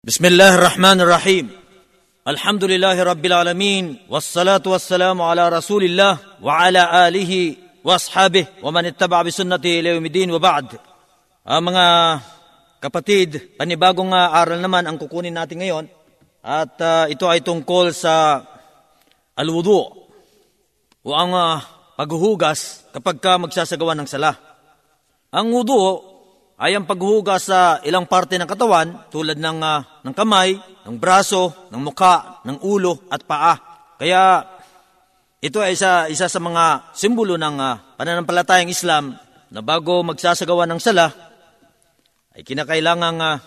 بسم الله الرحمن الرحيم الحمد لله رب العالمين والصلاة والسلام على رسول الله وعلى آله وأصحابه ومن اتبع بسنته إلى يوم الدين وبعد Ah, mga kapatid, panibagong ah, aral naman ang kukunin natin ngayon at ah, ito ay tungkol sa alwudu o ang ah, paghuhugas kapag ka magsasagawa ng sala. Ang wudu ay ang paghuhugas sa ilang parte ng katawan tulad ng, ah, ng kamay, ng braso, ng muka, ng ulo at paa. Kaya ito ay isa, isa sa mga simbolo ng ah, pananampalatayang Islam na bago magsasagawa ng sala, ay kinakailangang ah,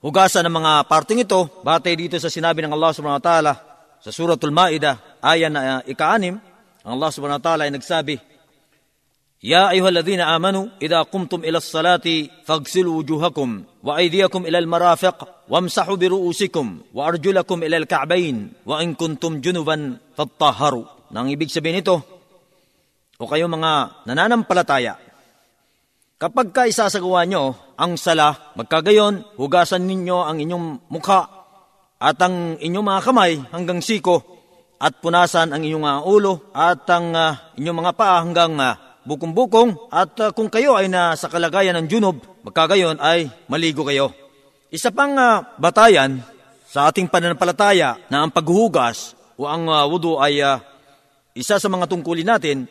hugasan ng mga parting ito batay dito sa sinabi ng Allah subhanahu wa ta'ala sa suratul Ma'idah, ayan na uh, ika-anim, ang Allah subhanahu wa ta'ala ay nagsabi, يا أيها الذين آمنوا إذا قمتم إلى الصلاة فاغسلوا وجوهكم وأيديكم إلى المرافق وامسحوا برؤوسكم وأرجلكم إلى الكعبين وإن كنتم جنبا فاطهروا Nang ibig sabihin nito, o kayo mga nananampalataya, kapag ka isasagawa nyo ang sala, magkagayon, hugasan ninyo ang inyong mukha at ang inyong mga kamay hanggang siko at punasan ang inyong mga ulo at ang ah, inyong mga paa hanggang ah, bukong-bukong at ah, kung kayo ay nasa kalagayan ng junub, magkagayon ay maligo kayo. Isa pang ah, batayan sa ating pananampalataya na ang paghuhugas o ang ah, wudu ay ah, isa sa mga tungkulin natin,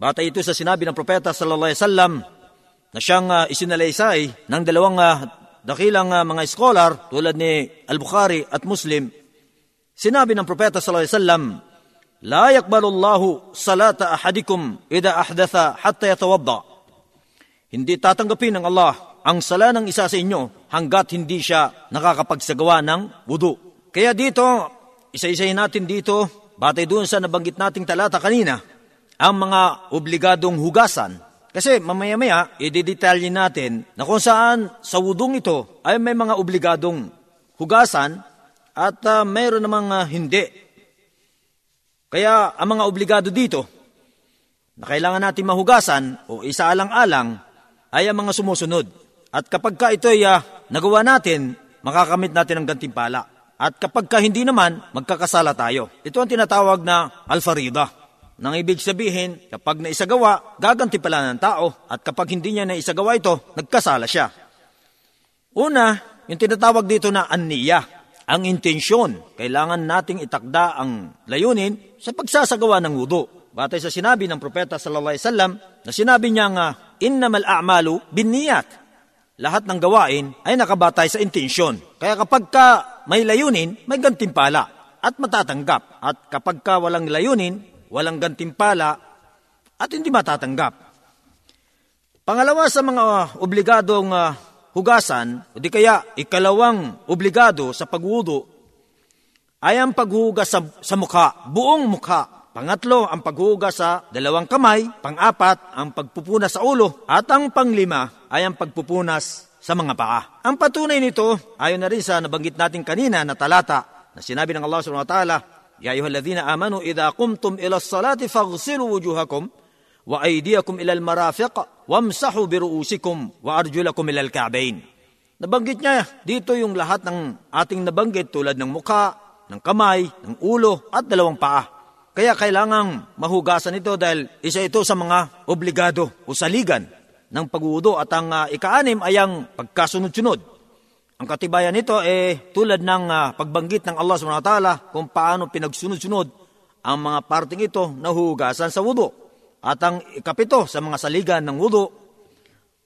batay ito sa sinabi ng propeta sallallahu alaihi wasallam na siyang uh, isinalaysay ng dalawang ah, dakilang ah, mga scholar tulad ni Al-Bukhari at Muslim. Sinabi ng propeta sallallahu alaihi wasallam, لا يقبل الله صلاة أحدكم إذا أحدث حتى يتوضأ. Hindi tatanggapin ng Allah ang sala ng isa sa inyo hanggat hindi siya nakakapagsagawa ng wudu. Kaya dito, isa-isahin natin dito, batay doon sa nabanggit nating talata kanina, ang mga obligadong hugasan. Kasi mamaya-maya, ididetalye natin na kung saan sa wudong ito ay may mga obligadong hugasan at uh, mayroon namang uh, hindi. Kaya ang mga obligado dito na kailangan natin mahugasan o isaalang-alang ay ang mga sumusunod. At kapag ka ito ay uh, nagawa natin, makakamit natin ang gantimpala. At kapag ka hindi naman, magkakasala tayo. Ito ang tinatawag na alfarida. Nang ibig sabihin, kapag naisagawa, gagantimpala ng tao. At kapag hindi niya naisagawa ito, nagkasala siya. Una, yung tinatawag dito na aniya, ang intensyon. Kailangan nating itakda ang layunin sa pagsasagawa ng wudu. Batay sa sinabi ng propeta sallallahu alaihi wasallam na sinabi niya nga, innamal a'malu binniyat. Lahat ng gawain ay nakabatay sa intensyon. Kaya kapag ka may layunin, may gantimpala at matatanggap. At kapag ka walang layunin, walang gantimpala at hindi matatanggap. Pangalawa sa mga obligadong uh, hugasan, o di kaya ikalawang obligado sa pagwudo, ay ang paghugas sa, sa mukha, buong mukha. Pangatlo, ang paghugas sa dalawang kamay. Pang-apat, ang pagpupunas sa ulo. At ang panglima ay ang pagpupunas sa mga paa. Ang patunay nito, ayon na rin sa nabanggit natin kanina na talata na sinabi ng Allah subhanahu wa ta'ala, Ya ayyuhalladhina amanu idha qumtum ila salati faghsilu wujuhakum wa aydiyakum ila al-marafiq wamsahu bi ru'usikum wa arjulakum ila al-ka'bayn. Nabanggit niya dito yung lahat ng ating nabanggit tulad ng mukha, ng kamay, ng ulo at dalawang paa. Kaya kailangang mahugasan ito dahil isa ito sa mga obligado o saligan ng pag-uudo at ang uh, ikaanim ay ang pagkasunod-sunod. Ang katibayan nito eh tulad ng uh, pagbanggit ng Allah subhanahu wa ta'ala kung paano pinagsunod-sunod ang mga parting ito na hugasan sa wudo. At ang ikapito sa mga saligan ng wudo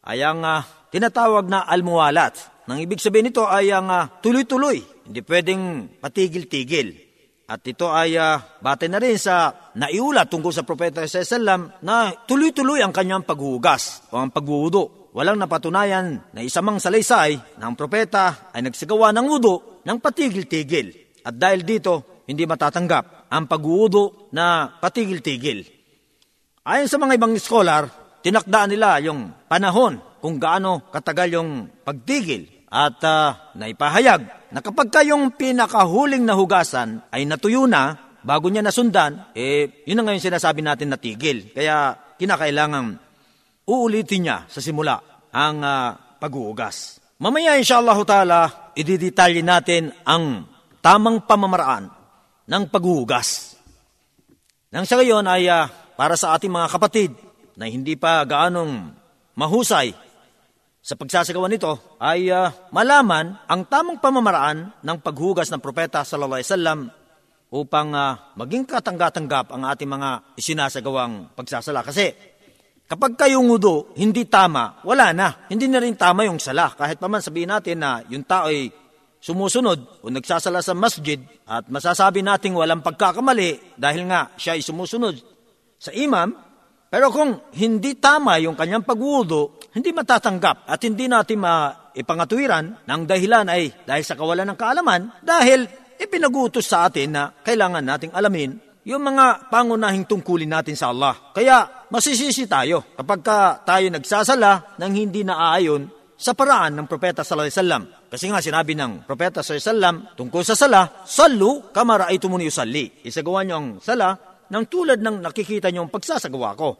ay ang uh, tinatawag na almuwalat. Nang ibig sabihin nito ay ang uh, tuloy-tuloy, hindi pwedeng patigil-tigil. At ito ay uh, batay na rin sa naiulat tungkol sa Propeta Sallam na tuloy-tuloy ang kanyang paghugas o ang pagwudo. Walang napatunayan na isamang salaysay na ang propeta ay nagsagawa ng wudo ng patigil-tigil. At dahil dito, hindi matatanggap ang pagwudo na patigil-tigil. Ayon sa mga ibang scholar, tinakdaan nila yung panahon kung gaano katagal yung pagtigil at uh, naipahayag na kapag kayong pinakahuling na hugasan ay natuyo na, bago niya nasundan, eh, yun na ngayon sinasabi natin na tigil. Kaya kinakailangan uulitin niya sa simula ang uh, paghuhugas. Mamaya inshallah ta'ala, ididetalye natin ang tamang pamamaraan ng paghuhugas. Nang sa ngayon ay uh, para sa ating mga kapatid na hindi pa gaanong mahusay sa pagsasagawa nito ay uh, malaman ang tamang pamamaraan ng paghugas ng propeta sallallahu alaihi wasallam upang uh, maging katangga-tanggap ang ating mga isinasagawang pagsasala. Kasi kapag kayong udo hindi tama, wala na. Hindi na rin tama yung sala. Kahit pa man sabihin natin na yung tao ay sumusunod o nagsasala sa masjid at masasabi nating walang pagkakamali dahil nga siya ay sumusunod sa imam, pero kung hindi tama yung kanyang pagwudo, hindi matatanggap at hindi natin maipangatuwiran ng dahilan ay dahil sa kawalan ng kaalaman, dahil ipinagutos sa atin na kailangan nating alamin yung mga pangunahing tungkulin natin sa Allah. Kaya masisisi tayo kapag ka tayo nagsasala ng hindi naaayon sa paraan ng Propeta Sallallahu Alaihi Wasallam. Kasi nga sinabi ng Propeta Sallallahu Alaihi Wasallam tungkol sa sala, Sallu kamara ito muni usalli. Isagawa niyo ang sala ng tulad ng nakikita niyo ang pagsasagawa ko.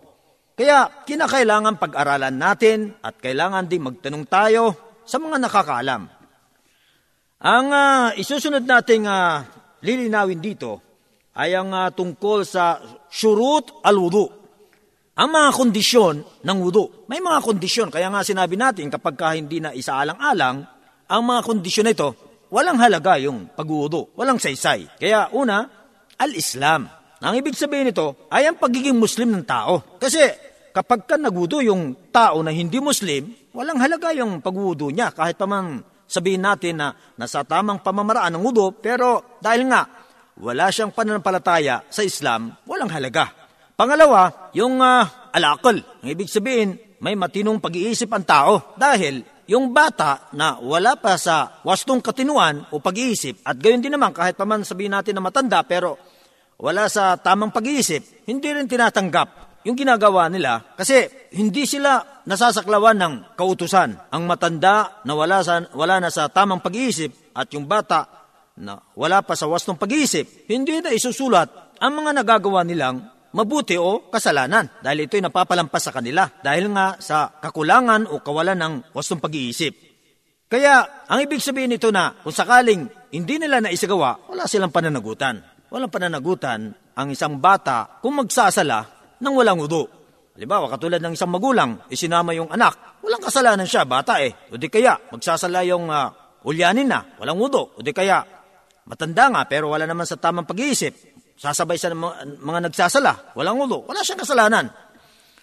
Kaya kinakailangan pag-aralan natin at kailangan din magtanong tayo sa mga nakakaalam. Ang uh, isusunod nating uh, lilinawin dito ay ang uh, tungkol sa shurut al-wudu. Ang mga kondisyon ng wudu. May mga kondisyon, kaya nga sinabi natin kapag ka hindi na isaalang-alang, ang mga kondisyon na ito, walang halaga yung pag-wudu, walang saysay. Kaya una, al-Islam. Ang ibig sabihin nito ay ang pagiging Muslim ng tao. Kasi kapag ka nagwudo yung tao na hindi Muslim, walang halaga yung pagwudo niya. Kahit pa man sabihin natin na nasa tamang pamamaraan ng wudo, pero dahil nga wala siyang pananampalataya sa Islam, walang halaga. Pangalawa, yung uh, alakal. Ang ibig sabihin, may matinong pag-iisip ang tao dahil yung bata na wala pa sa wastong katinuan o pag-iisip at gayon din naman kahit pa man sabihin natin na matanda pero wala sa tamang pag-iisip, hindi rin tinatanggap yung ginagawa nila kasi hindi sila nasasaklawan ng kautusan. Ang matanda na wala, sa, wala na sa tamang pag-iisip at yung bata na wala pa sa wastong pag-iisip, hindi na isusulat ang mga nagagawa nilang mabuti o kasalanan dahil ito'y napapalampas sa kanila dahil nga sa kakulangan o kawalan ng wastong pag-iisip. Kaya ang ibig sabihin nito na kung sakaling hindi nila naisagawa, wala silang pananagutan walang pananagutan ang isang bata kung magsasala ng walang udo. Halimbawa, katulad ng isang magulang, isinama yung anak, walang kasalanan siya, bata eh. O di kaya, magsasala yung uh, ulyanin na, walang udo. O di kaya, matanda nga, pero wala naman sa tamang pag-iisip. Sasabay sa mga, mga nagsasala, walang udo. Wala siyang kasalanan.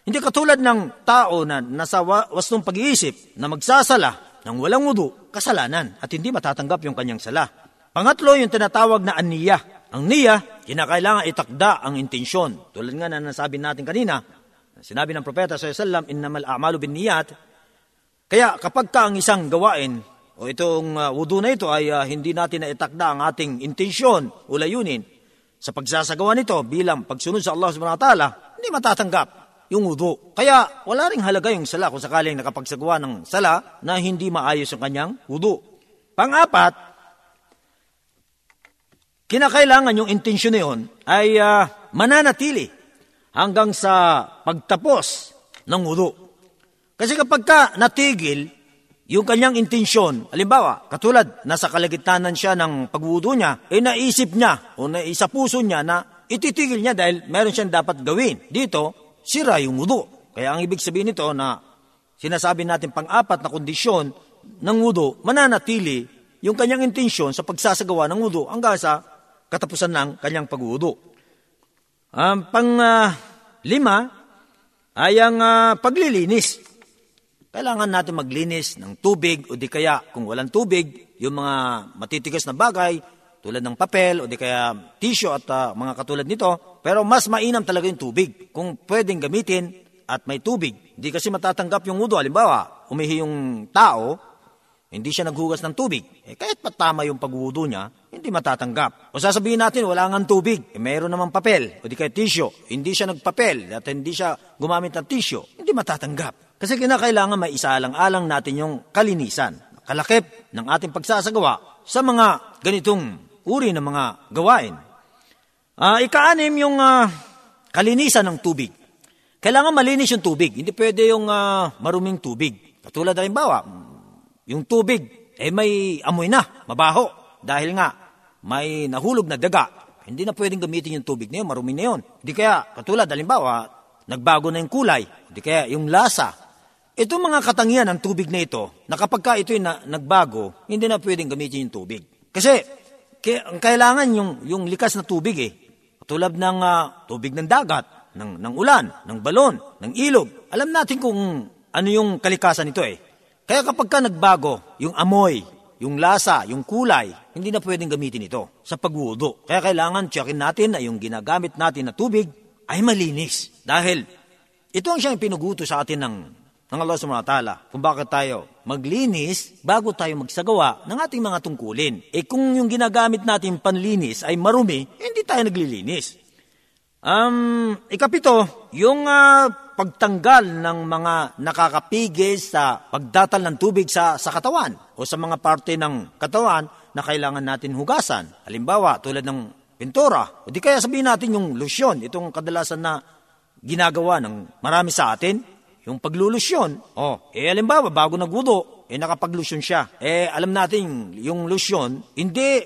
Hindi katulad ng tao na nasa wastong pag-iisip na magsasala ng walang udo, kasalanan at hindi matatanggap yung kanyang sala. Pangatlo, yung tinatawag na aniya. Ang niya, kinakailangan itakda ang intensyon. Tulad nga na nasabi natin kanina, sinabi ng propeta sa sallam, innamal a'malu bin niyat. Kaya kapag ka ang isang gawain, o itong uh, wudu na ito ay uh, hindi natin na itakda ang ating intensyon o layunin sa pagsasagawa nito bilang pagsunod sa Allah subhanahu wa ta'ala, hindi matatanggap yung wudu. Kaya wala ring halaga yung sala kung sakaling nakapagsagawa ng sala na hindi maayos ang kanyang wudu. Pang-apat, kinakailangan yung intensyon na ay uh, mananatili hanggang sa pagtapos ng wudu. Kasi kapag ka natigil yung kanyang intensyon, halimbawa, katulad, nasa kalagitnanan siya ng pagwudo niya, eh naisip niya o naisa puso niya na ititigil niya dahil meron siyang dapat gawin. Dito, sira yung wudu. Kaya ang ibig sabihin nito na sinasabi natin pang-apat na kondisyon ng wudu, mananatili yung kanyang intensyon sa pagsasagawa ng wudu hanggang sa katapusan ng kanyang pag-uudo. Ang pang uh, lima ay ang uh, paglilinis. Kailangan natin maglinis ng tubig o di kaya kung walang tubig, yung mga matitigas na bagay tulad ng papel o di kaya tissue at uh, mga katulad nito. Pero mas mainam talaga yung tubig kung pwedeng gamitin at may tubig. Hindi kasi matatanggap yung wudo. Halimbawa, umihi yung tao, hindi siya naghugas ng tubig. Eh, kahit patama yung pagwudo niya, hindi matatanggap. O sasabihin natin, wala nga tubig. Eh, mayroon naman papel, o di kaya tissue. Hindi siya nagpapel, at hindi siya gumamit ng tissue. Hindi matatanggap. Kasi kinakailangan may isaalang-alang natin yung kalinisan, kalakip ng ating pagsasagawa sa mga ganitong uri ng mga gawain. Uh, ikaanim yung uh, kalinisan ng tubig. Kailangan malinis yung tubig. Hindi pwede yung uh, maruming tubig. Katulad halimbawa, yung tubig, eh may amoy na, mabaho. Dahil nga, may nahulog na daga. Hindi na pwedeng gamitin yung tubig na yun, marumi na yun. Hindi kaya, katulad, halimbawa, nagbago na yung kulay, hindi kaya yung lasa. Itong mga katangian ng tubig na ito, na kapag ka ito'y na, nagbago, hindi na pwedeng gamitin yung tubig. Kasi, ang kailangan yung, yung likas na tubig eh. Tulad ng uh, tubig ng dagat, ng, ng ulan, ng balon, ng ilog. Alam natin kung ano yung kalikasan nito eh. Kaya kapag ka nagbago, yung amoy, yung lasa, yung kulay, hindi na pwedeng gamitin ito sa pagwudo. Kaya kailangan tsakin natin na yung ginagamit natin na tubig ay malinis. Dahil ito ang siyang pinuguto sa atin ng, ng Allah subhanahu wa ta'ala kung bakit tayo maglinis bago tayo magsagawa ng ating mga tungkulin. E kung yung ginagamit natin panlinis ay marumi, hindi tayo naglilinis. Um, ikapito, yung uh, pagtanggal ng mga nakakapigil sa pagdatal ng tubig sa, sa katawan o sa mga parte ng katawan na kailangan natin hugasan. Halimbawa, tulad ng pintura. O di kaya sabihin natin yung lotion, itong kadalasan na ginagawa ng marami sa atin, yung paglulusyon. O, eh halimbawa, bago nagwudo, eh nakapaglusyon siya. Eh alam natin, yung lusyon, hindi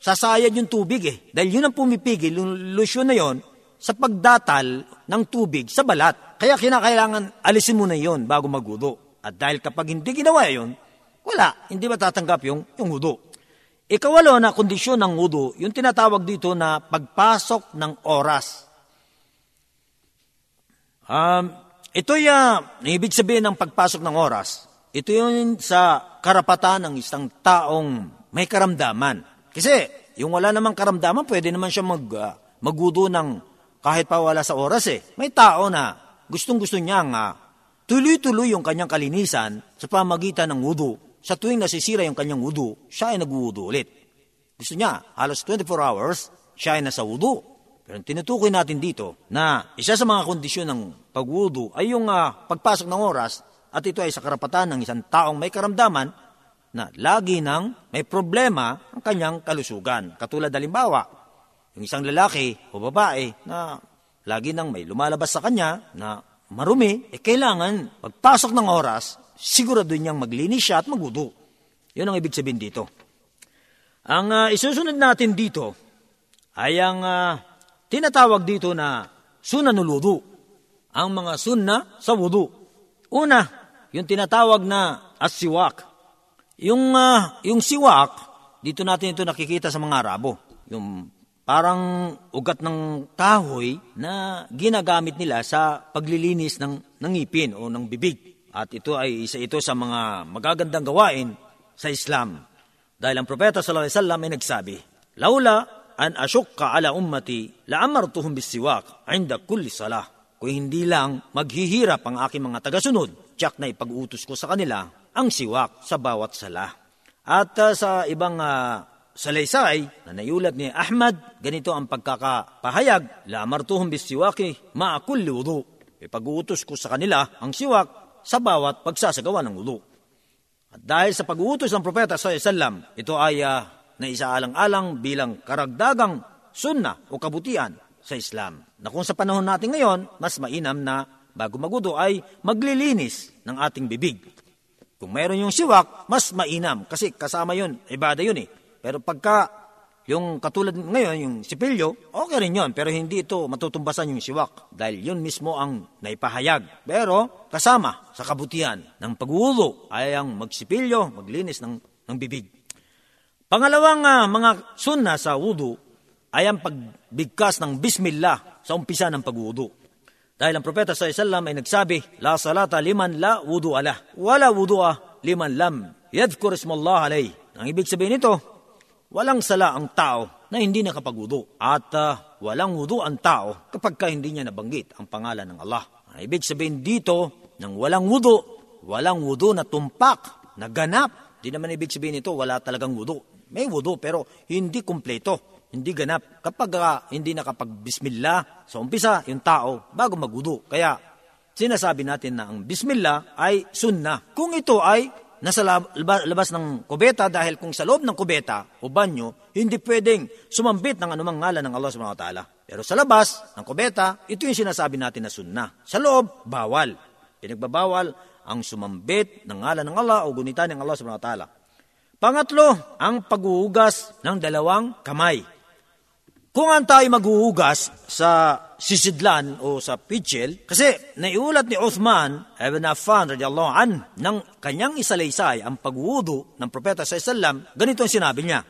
sasayad yung tubig eh. Dahil yun ang pumipigil, yung lusyon na yon sa pagdatal ng tubig sa balat. Kaya kinakailangan alisin mo na yon bago magudo. At dahil kapag hindi ginawa yon, wala, hindi matatanggap yung, yung wudo. Ikawalo na kondisyon ng wudo, yung tinatawag dito na pagpasok ng oras. Um, ito yung ibig sabihin ng pagpasok ng oras. Ito yung sa karapatan ng isang taong may karamdaman. Kasi yung wala namang karamdaman, pwede naman siya mag, uh, magudo ng kahit pa wala sa oras eh. May tao na gustong-gusto niya nga tuloy-tuloy yung kanyang kalinisan sa pamagitan ng wudu. Sa tuwing nasisira yung kanyang wudu, siya ay nagwudu ulit. Gusto niya, halos 24 hours, siya ay nasa wudu. Pero tinutukoy natin dito na isa sa mga kondisyon ng pagwudu ay yung uh, pagpasok ng oras at ito ay sa karapatan ng isang taong may karamdaman na lagi nang may problema ang kanyang kalusugan. Katulad halimbawa, yung isang lalaki o babae na lagi nang may lumalabas sa kanya na marumi, eh kailangan pagpasok ng oras, sigurado niyang maglinis siya at magudo. Yun ang ibig sabihin dito. Ang uh, isusunod natin dito ay ang uh, tinatawag dito na sunanuludu. Ang mga sunna sa wudu. Una, yung tinatawag na asiwak. Yung, uh, yung siwak, dito natin ito nakikita sa mga Arabo. Yung parang ugat ng kahoy na ginagamit nila sa paglilinis ng, ng ngipin o ng bibig. At ito ay isa ito sa mga magagandang gawain sa Islam. Dahil ang propeta sallallahu alaihi wasallam ay nagsabi, Laula an asyukka ala ummati, laamartuhum bisiwak inda kulli salah. Kung hindi lang maghihirap ang aking mga tagasunod, tiyak na ipag-utos ko sa kanila ang siwak sa bawat sala. At uh, sa ibang uh, salaysay na nayulat ni Ahmad, ganito ang pagkakapahayag, La amartuhum bisiwaki ma'a kulli wudu. Ipag-uutos ko sa kanila ang siwak sa bawat pagsasagawa ng wudu. At dahil sa pag-uutos ng Propeta sallallahu ito ay uh, naisaalang-alang bilang karagdagang sunna o kabutihan sa Islam. Na kung sa panahon natin ngayon, mas mainam na bago magudo ay maglilinis ng ating bibig. Kung mayroon yung siwak, mas mainam kasi kasama yun, ibada yun eh. Pero pagka yung katulad ngayon, yung sipilyo, okay rin yun. Pero hindi ito matutumbasan yung siwak. Dahil yun mismo ang naipahayag. Pero kasama sa kabutihan ng pagwulo ay ang magsipilyo, maglinis ng, ng bibig. Pangalawang uh, mga sunna sa wudu ay ang pagbigkas ng bismillah sa umpisa ng pagwudu. Dahil ang propeta sa Islam ay nagsabi, La salata liman la wudu ala, wala wudu'a liman lam yadhkur ismallah alay. Ang ibig sabihin nito, Walang sala ang tao na hindi nakapagwudu at uh, walang wudu ang tao kapag ka hindi niya nabanggit ang pangalan ng Allah. Ibig sabihin dito, ng walang wudu, walang wudu na tumpak, na ganap. Di naman ibig sabihin nito, wala talagang wudu. May wudu pero hindi kumpleto, hindi ganap. Kapag uh, hindi nakapag-bismillah sa umpisa, yung tao, bago magwudu. Kaya sinasabi natin na ang bismillah ay sunnah. Kung ito ay nasa labas ng kubeta dahil kung sa loob ng kubeta o banyo, hindi pwedeng sumambit ng anumang ngalan ng Allah subhanahu wa ta'ala. Pero sa labas ng kubeta, ito yung sinasabi natin na sunna. Sa loob, bawal. Pinagbabawal ang sumambit ng ngalan ng Allah o gunitan ng Allah subhanahu wa ta'ala. Pangatlo, ang paghuhugas ng dalawang kamay. Kung ang tayo maghuhugas sa sisidlan o sa pitchel, kasi naiulat ni Uthman ibn Affan radiyallahu an ng kanyang isalaysay ang pagwudo ng propeta sa Islam, ganito ang sinabi niya.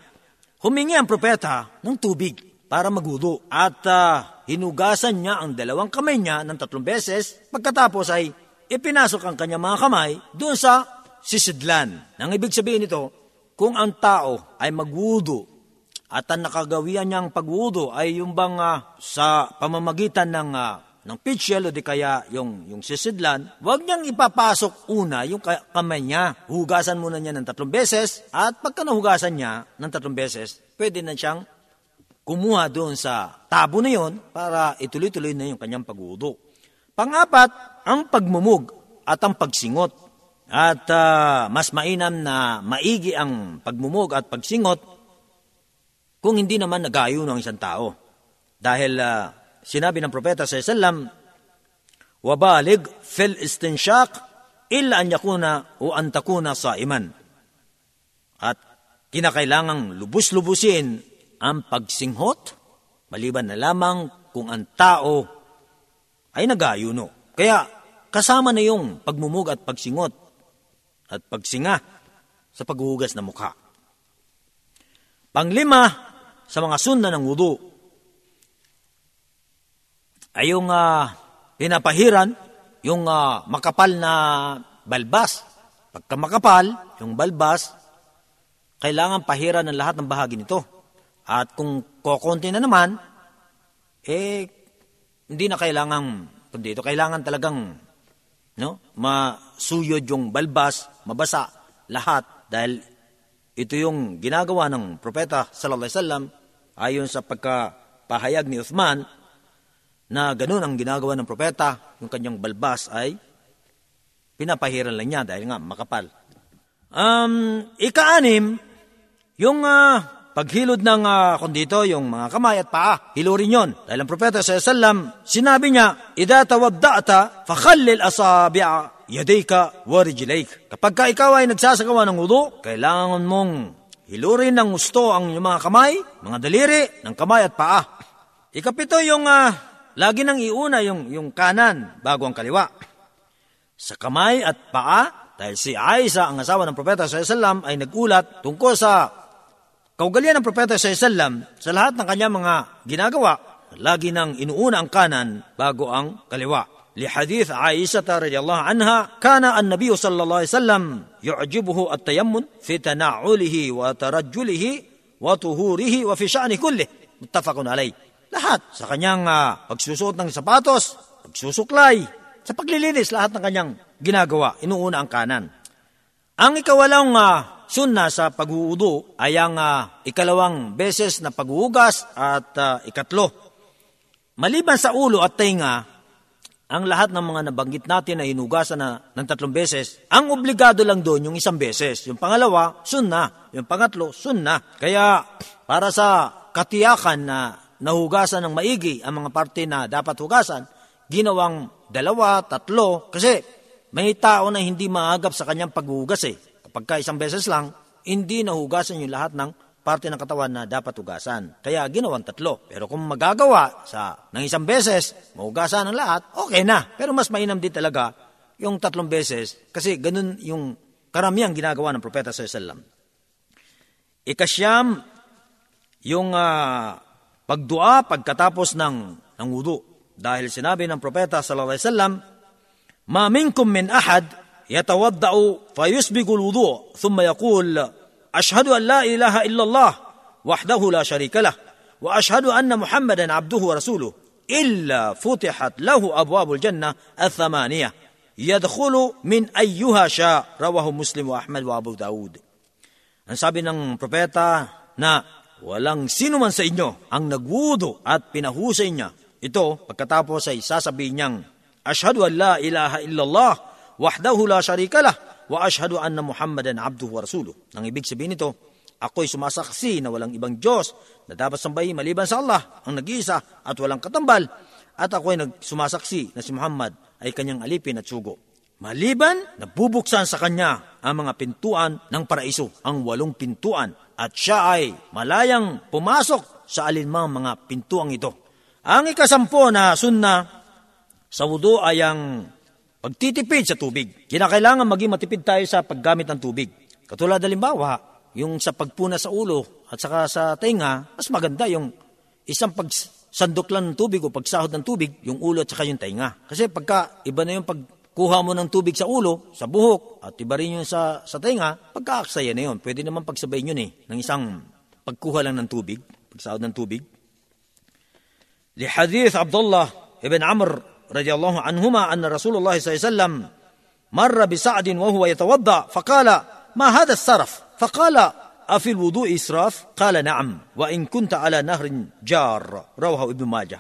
Humingi ang propeta ng tubig para magwudo at uh, hinugasan niya ang dalawang kamay niya ng tatlong beses. Pagkatapos ay ipinasok ang kanyang mga kamay doon sa sisidlan. Nang ibig sabihin nito, kung ang tao ay magwudo at ang nakagawian niyang pagwudo ay yung bang uh, sa pamamagitan ng uh, ng pitchel o di kaya yung, yung sisidlan, huwag niyang ipapasok una yung kamay niya. Hugasan muna niya ng tatlong beses at pagka nahugasan niya ng tatlong beses, pwede na siyang kumuha doon sa tabo na yon para ituloy-tuloy na yung kanyang pagwudo. Pangapat, ang pagmumug at ang pagsingot. At uh, mas mainam na maigi ang pagmumug at pagsingot kung hindi naman nagayo ng isang tao. Dahil uh, sinabi ng propeta sa Islam, wabalig fil istinshaq illa an yakuna o an takuna sa iman. At kinakailangang lubus-lubusin ang pagsinghot, maliban na lamang kung ang tao ay nagayuno. Kaya kasama na yung pagmumug at pagsingot at pagsinga sa paghuhugas ng mukha. Panglima, sa mga sunna ng wudu ay yung uh, pinapahiran yung uh, makapal na balbas. Pagka makapal, yung balbas, kailangan pahiran ng lahat ng bahagi nito. At kung kokonti na naman, eh, hindi na kailangan, kundi ito, kailangan talagang no, masuyod yung balbas, mabasa lahat dahil ito yung ginagawa ng propeta sallallahu alaihi wasallam ayon sa pagkapahayag ni Uthman na ganun ang ginagawa ng propeta, yung kanyang balbas ay pinapahiran lang niya dahil nga makapal. Um, ikaanim, yung uh, paghilod ng uh, kondito, yung mga kamay at paa, hilurin yon. Dahil ang propeta sa sallam, sinabi niya, Ida tawadda'ata, fakhallil asabi'a yadayka wa rijlayk. Kapag ka ikaw ay nagsasagawa ng wudu, kailangan mong hilurin ng gusto ang iyong mga kamay, mga daliri, ng kamay at paa. Ikapito yung uh, lagi nang iuna yung, yung kanan bago ang kaliwa. Sa kamay at paa, dahil si Aisha, ang asawa ng propeta sa Islam, ay nagulat tungkol sa kaugalian ng propeta sa Islam sa lahat ng kanyang mga ginagawa, lagi nang inuuna ang kanan bago ang kaliwa. لحديث عائشة رضي الله عنها كان النبي صلى الله عليه وسلم يعجبه التيمم في تنعله وترجله وطهوره وفي شأنه كله متفق عليه lahat sa kanyang uh, pagsusuot ng sapatos, pagsusuklay, sa paglilinis, lahat ng kanyang ginagawa, inuuna ang kanan. Ang ikawalong uh, sunna sa paghuudo ay ang uh, ikalawang beses na paghuhugas at uh, ikatlo. Maliban sa ulo at tenga, ang lahat ng mga nabanggit natin ay hinugasan na ng tatlong beses, ang obligado lang doon yung isang beses. Yung pangalawa, sunna. Yung pangatlo, sunna. Kaya para sa katiyakan na nahugasan ng maigi ang mga parte na dapat hugasan, ginawang dalawa, tatlo, kasi may tao na hindi maagap sa kanyang paghugas eh. Kapag ka isang beses lang, hindi nahugasan yung lahat ng parte ng katawan na dapat hugasan. Kaya ginawang tatlo. Pero kung magagawa sa ng isang beses, mahugasan ang lahat, okay na. Pero mas mainam din talaga yung tatlong beses kasi ganun yung karamihan ginagawa ng propeta sa Islam. Ikasyam, yung uh, pagdua pagkatapos ng, ng wudu. Dahil sinabi ng propeta sallallahu alaihi wasallam, "Ma minkum min ahad yatawaddau fayusbigu al-wudu thumma yaqul أشهد أن لا إله إلا الله وحده لا شريك له وأشهد أن محمدا عبده ورسوله إلا فتحت له أبواب الجنة الثمانية يدخل min ayyuha siya rawahu Muslim wa Ahmad wa Abu Daud. Ang sabi ng propeta na walang sino man sa inyo ang nagwudo at pinahusay niya. Ito pagkatapos ay sasabihin niyang Ashhadu an la ilaha illallah wahdahu la sharika lah wa ashhadu anna Muhammadan abduhu wa rasuluh. Ang ibig sabihin nito, ako'y sumasaksi na walang ibang Diyos na dapat sambahin maliban sa Allah, ang nag-iisa at walang katambal, at ako'y nagsumasaksi na si Muhammad ay kanyang alipin at sugo. Maliban, nabubuksan sa kanya ang mga pintuan ng paraiso, ang walong pintuan, at siya ay malayang pumasok sa alinmang mga pintuang ito. Ang ikasampo na sunna sa wudu ay ang Pagtitipid sa tubig. Kinakailangan maging matipid tayo sa paggamit ng tubig. Katulad halimbawa, yung sa pagpuna sa ulo at saka sa tenga, mas maganda yung isang pagsandok lang ng tubig o pagsahod ng tubig, yung ulo at saka yung tenga. Kasi pagka iba na yung pagkuha mo ng tubig sa ulo, sa buhok, at iba rin yung sa, sa tenga, pagkaaksaya na yun. Pwede naman pagsabayin yun eh, ng isang pagkuha lang ng tubig, pagsahod ng tubig. Li hadith Abdullah ibn Amr رضي الله عنهما أن رسول الله صلى الله عليه وسلم مر بسعد وهو يتوضأ فقال ما هذا السرف فقال أفي الوضوء إسراف قال نعم وإن كنت على نهر جار رواه ابن ماجه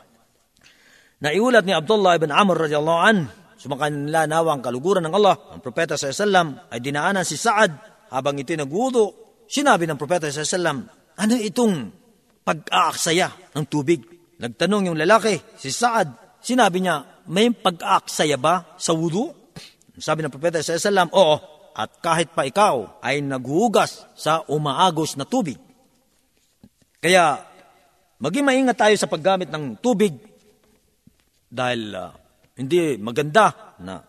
Naiulat ni Abdullah ibn Amr radiyallahu an, sumakan nila nawa ang kaluguran ng Allah. Ang propeta sa sallam ay dinaanan si Saad habang ito'y nagwudo. Sinabi ng propeta sa sallam, ano itong pag-aaksaya ng tubig? Nagtanong yung lalaki, si Saad, sinabi niya, may pag-aaksaya ba sa wudu? Sabi ng propeta sa salam, oo, at kahit pa ikaw ay naghugas sa umaagos na tubig. Kaya, maging maingat tayo sa paggamit ng tubig dahil uh, hindi maganda na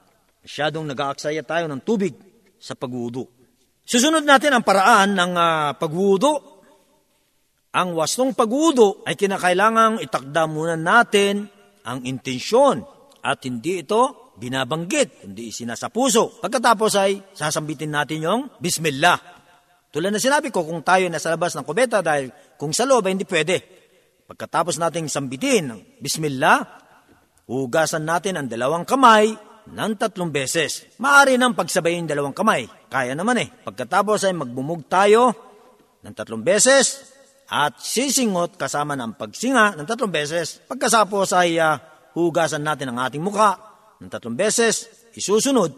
masyadong nag-aaksaya tayo ng tubig sa pagwudu. Susunod natin ang paraan ng uh, pagwudu ang wastong pagwudo ay kinakailangang itakda muna natin ang intensyon at hindi ito binabanggit, hindi isinasa puso. Pagkatapos ay sasambitin natin yung Bismillah. Tulad na sinabi ko, kung tayo nasa labas ng kubeta dahil kung sa loob ay hindi pwede. Pagkatapos nating sambitin ng Bismillah, hugasan natin ang dalawang kamay ng tatlong beses. Maaari nang pagsabayin dalawang kamay. Kaya naman eh. Pagkatapos ay magbumug tayo ng tatlong beses, at sisingot kasama ng pagsinga ng tatlong beses. Pagkasapos ay uh, hugasan natin ang ating mukha ng tatlong beses. Isusunod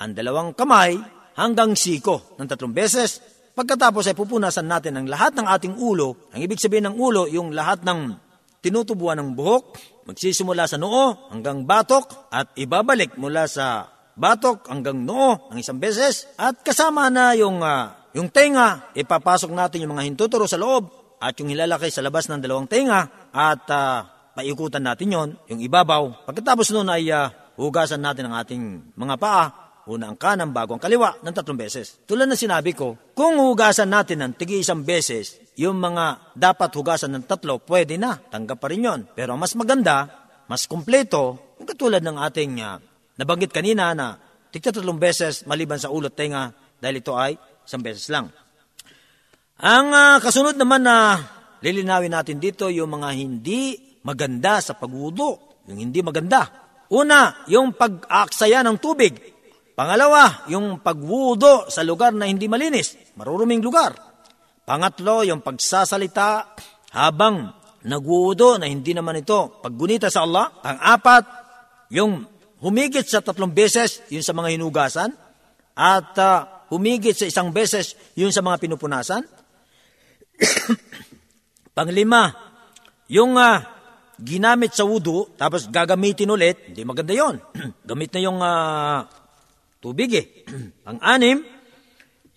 ang dalawang kamay hanggang siko ng tatlong beses. Pagkatapos ay pupunasan natin ang lahat ng ating ulo. Ang ibig sabihin ng ulo, yung lahat ng tinutubuan ng buhok, magsisimula sa noo hanggang batok at ibabalik mula sa batok hanggang noo ng isang beses. At kasama na yung, uh, yung tenga, ipapasok natin yung mga hintuturo sa loob at yung hilalaki sa labas ng dalawang tenga at uh, paikutan natin yon, yung ibabaw. Pagkatapos noon ay uh, hugasan natin ang ating mga paa, una ang kanan bago ang kaliwa ng tatlong beses. Tulad na sinabi ko, kung hugasan natin ng tigi isang beses, yung mga dapat hugasan ng tatlo, pwede na, tanggap pa rin yon. Pero mas maganda, mas kumpleto, yung katulad ng ating uh, nabanggit kanina na tigta tatlong beses maliban sa ulot tenga dahil ito ay isang beses lang. Ang uh, kasunod naman na lilinawin natin dito yung mga hindi maganda sa pagwudo, yung hindi maganda. Una, yung pag-aaksaya ng tubig. Pangalawa, yung pagwudo sa lugar na hindi malinis, maruruming lugar. Pangatlo, yung pagsasalita habang nagwudo na hindi naman ito paggunita sa Allah. Pang-apat, yung humigit sa tatlong beses, yun sa mga hinugasan. At uh, humigit sa isang beses, yun sa mga pinupunasan. Panglima, yung uh, ginamit sa wudu, tapos gagamitin ulit, hindi maganda yon. Gamit na yung uh, tubig eh. Pang-anim,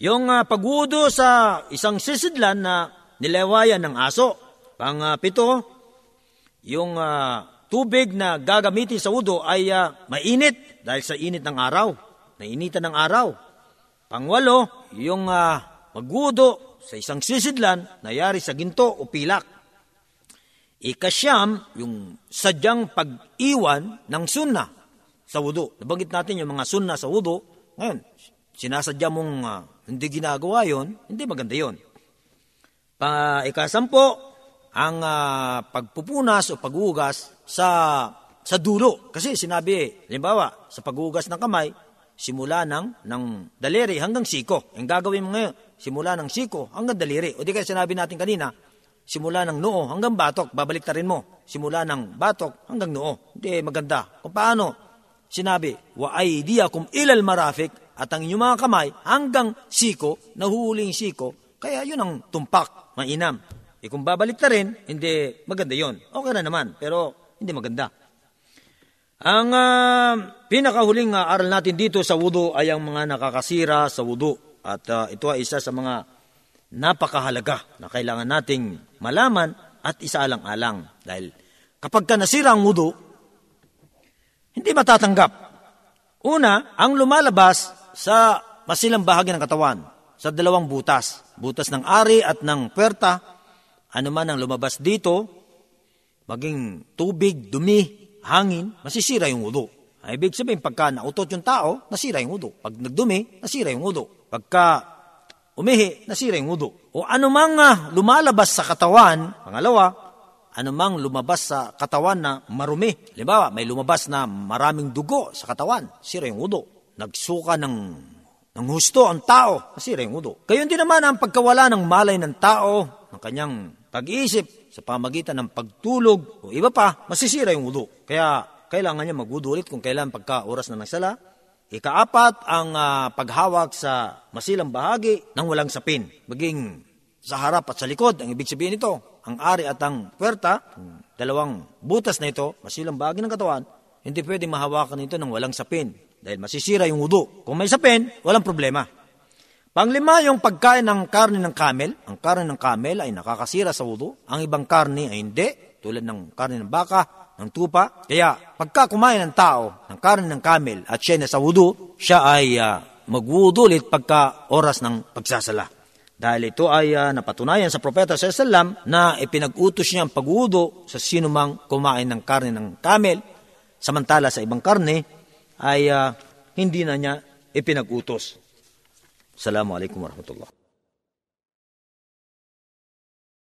yung uh, pagwudo sa isang sisidlan na nilewayan ng aso. Pang-pito, uh, yung uh, tubig na gagamitin sa wudu ay uh, mainit dahil sa init ng araw. Nainitan ng araw. Pangwalo, yung uh, magwudo sa isang sisidlan na yari sa ginto o pilak. Ikasyam, yung sadyang pag-iwan ng sunna sa wudu. Nabanggit natin yung mga sunna sa wudu. Ngayon, sinasadya mong uh, hindi ginagawa yon, hindi maganda yon. Pa, ikasampo, ang uh, pagpupunas o paghugas sa sa dulo. Kasi sinabi, halimbawa, sa paghugas ng kamay, simula ng, ng daliri hanggang siko. Ang gagawin mo ngayon, simula ng siko hanggang daliri. O di kaya sinabi natin kanina, simula ng noo hanggang batok, babalik rin mo. Simula ng batok hanggang noo. Hindi maganda. Kung paano, sinabi, wa aydiyakum ilal marafik, at ang inyong mga kamay hanggang siko, nahuhuling siko, kaya yun ang tumpak, mainam. E kung babalik ta rin, hindi maganda yon. Okay na naman, pero hindi maganda. Ang uh, pinakahuling uh, aral natin dito sa wudu ay ang mga nakakasira sa wudu. At uh, ito ay isa sa mga napakahalaga na kailangan nating malaman at isaalang-alang. Dahil kapag ka nasira ang wudu, hindi matatanggap. Una, ang lumalabas sa masilang bahagi ng katawan, sa dalawang butas. Butas ng ari at ng puwerta, ano man ang lumabas dito, maging tubig, dumi, hangin, masisira yung wudu. Ay, ibig sabihin, pagka nautot yung tao, nasira yung wudu. Pag nagdumi, nasira yung wudu. Pagka umihi, nasira yung wudu. O anumang uh, lumalabas sa katawan, pangalawa, anumang lumabas sa katawan na marumi. Limbawa, may lumabas na maraming dugo sa katawan, sira yung wudu. Nagsuka ng ng husto ang tao, nasira yung wudu. Gayon din naman ang pagkawala ng malay ng tao, ng kanyang pag-iisip, sa pamagitan ng pagtulog o iba pa, masisira yung wudu. Kaya kailangan niya magwudu ulit kung kailan pagka oras na nagsala. Ikaapat, ang uh, paghawak sa masilang bahagi ng walang sapin. Maging sa harap at sa likod, ang ibig sabihin nito, ang ari at ang puwerta, dalawang butas na ito, masilang bahagi ng katawan, hindi pwedeng mahawakan ito ng walang sapin dahil masisira yung wudu. Kung may sapin, walang problema. Panglima, yung pagkain ng karne ng camel. Ang karne ng camel ay nakakasira sa wudu. Ang ibang karne ay hindi, tulad ng karne ng baka, ng tupa. Kaya pagka kumain ng tao ng karan ng kamel at siya na sa wudu, siya ay uh, magwudu ulit pagka oras ng pagsasala. Dahil ito ay uh, napatunayan sa propeta sa Islam na ipinag-utos niya ang pagwudo sa sinumang kumain ng karne ng kamel, samantala sa ibang karne ay uh, hindi na niya ipinag-utos. Assalamu alaikum warahmatullahi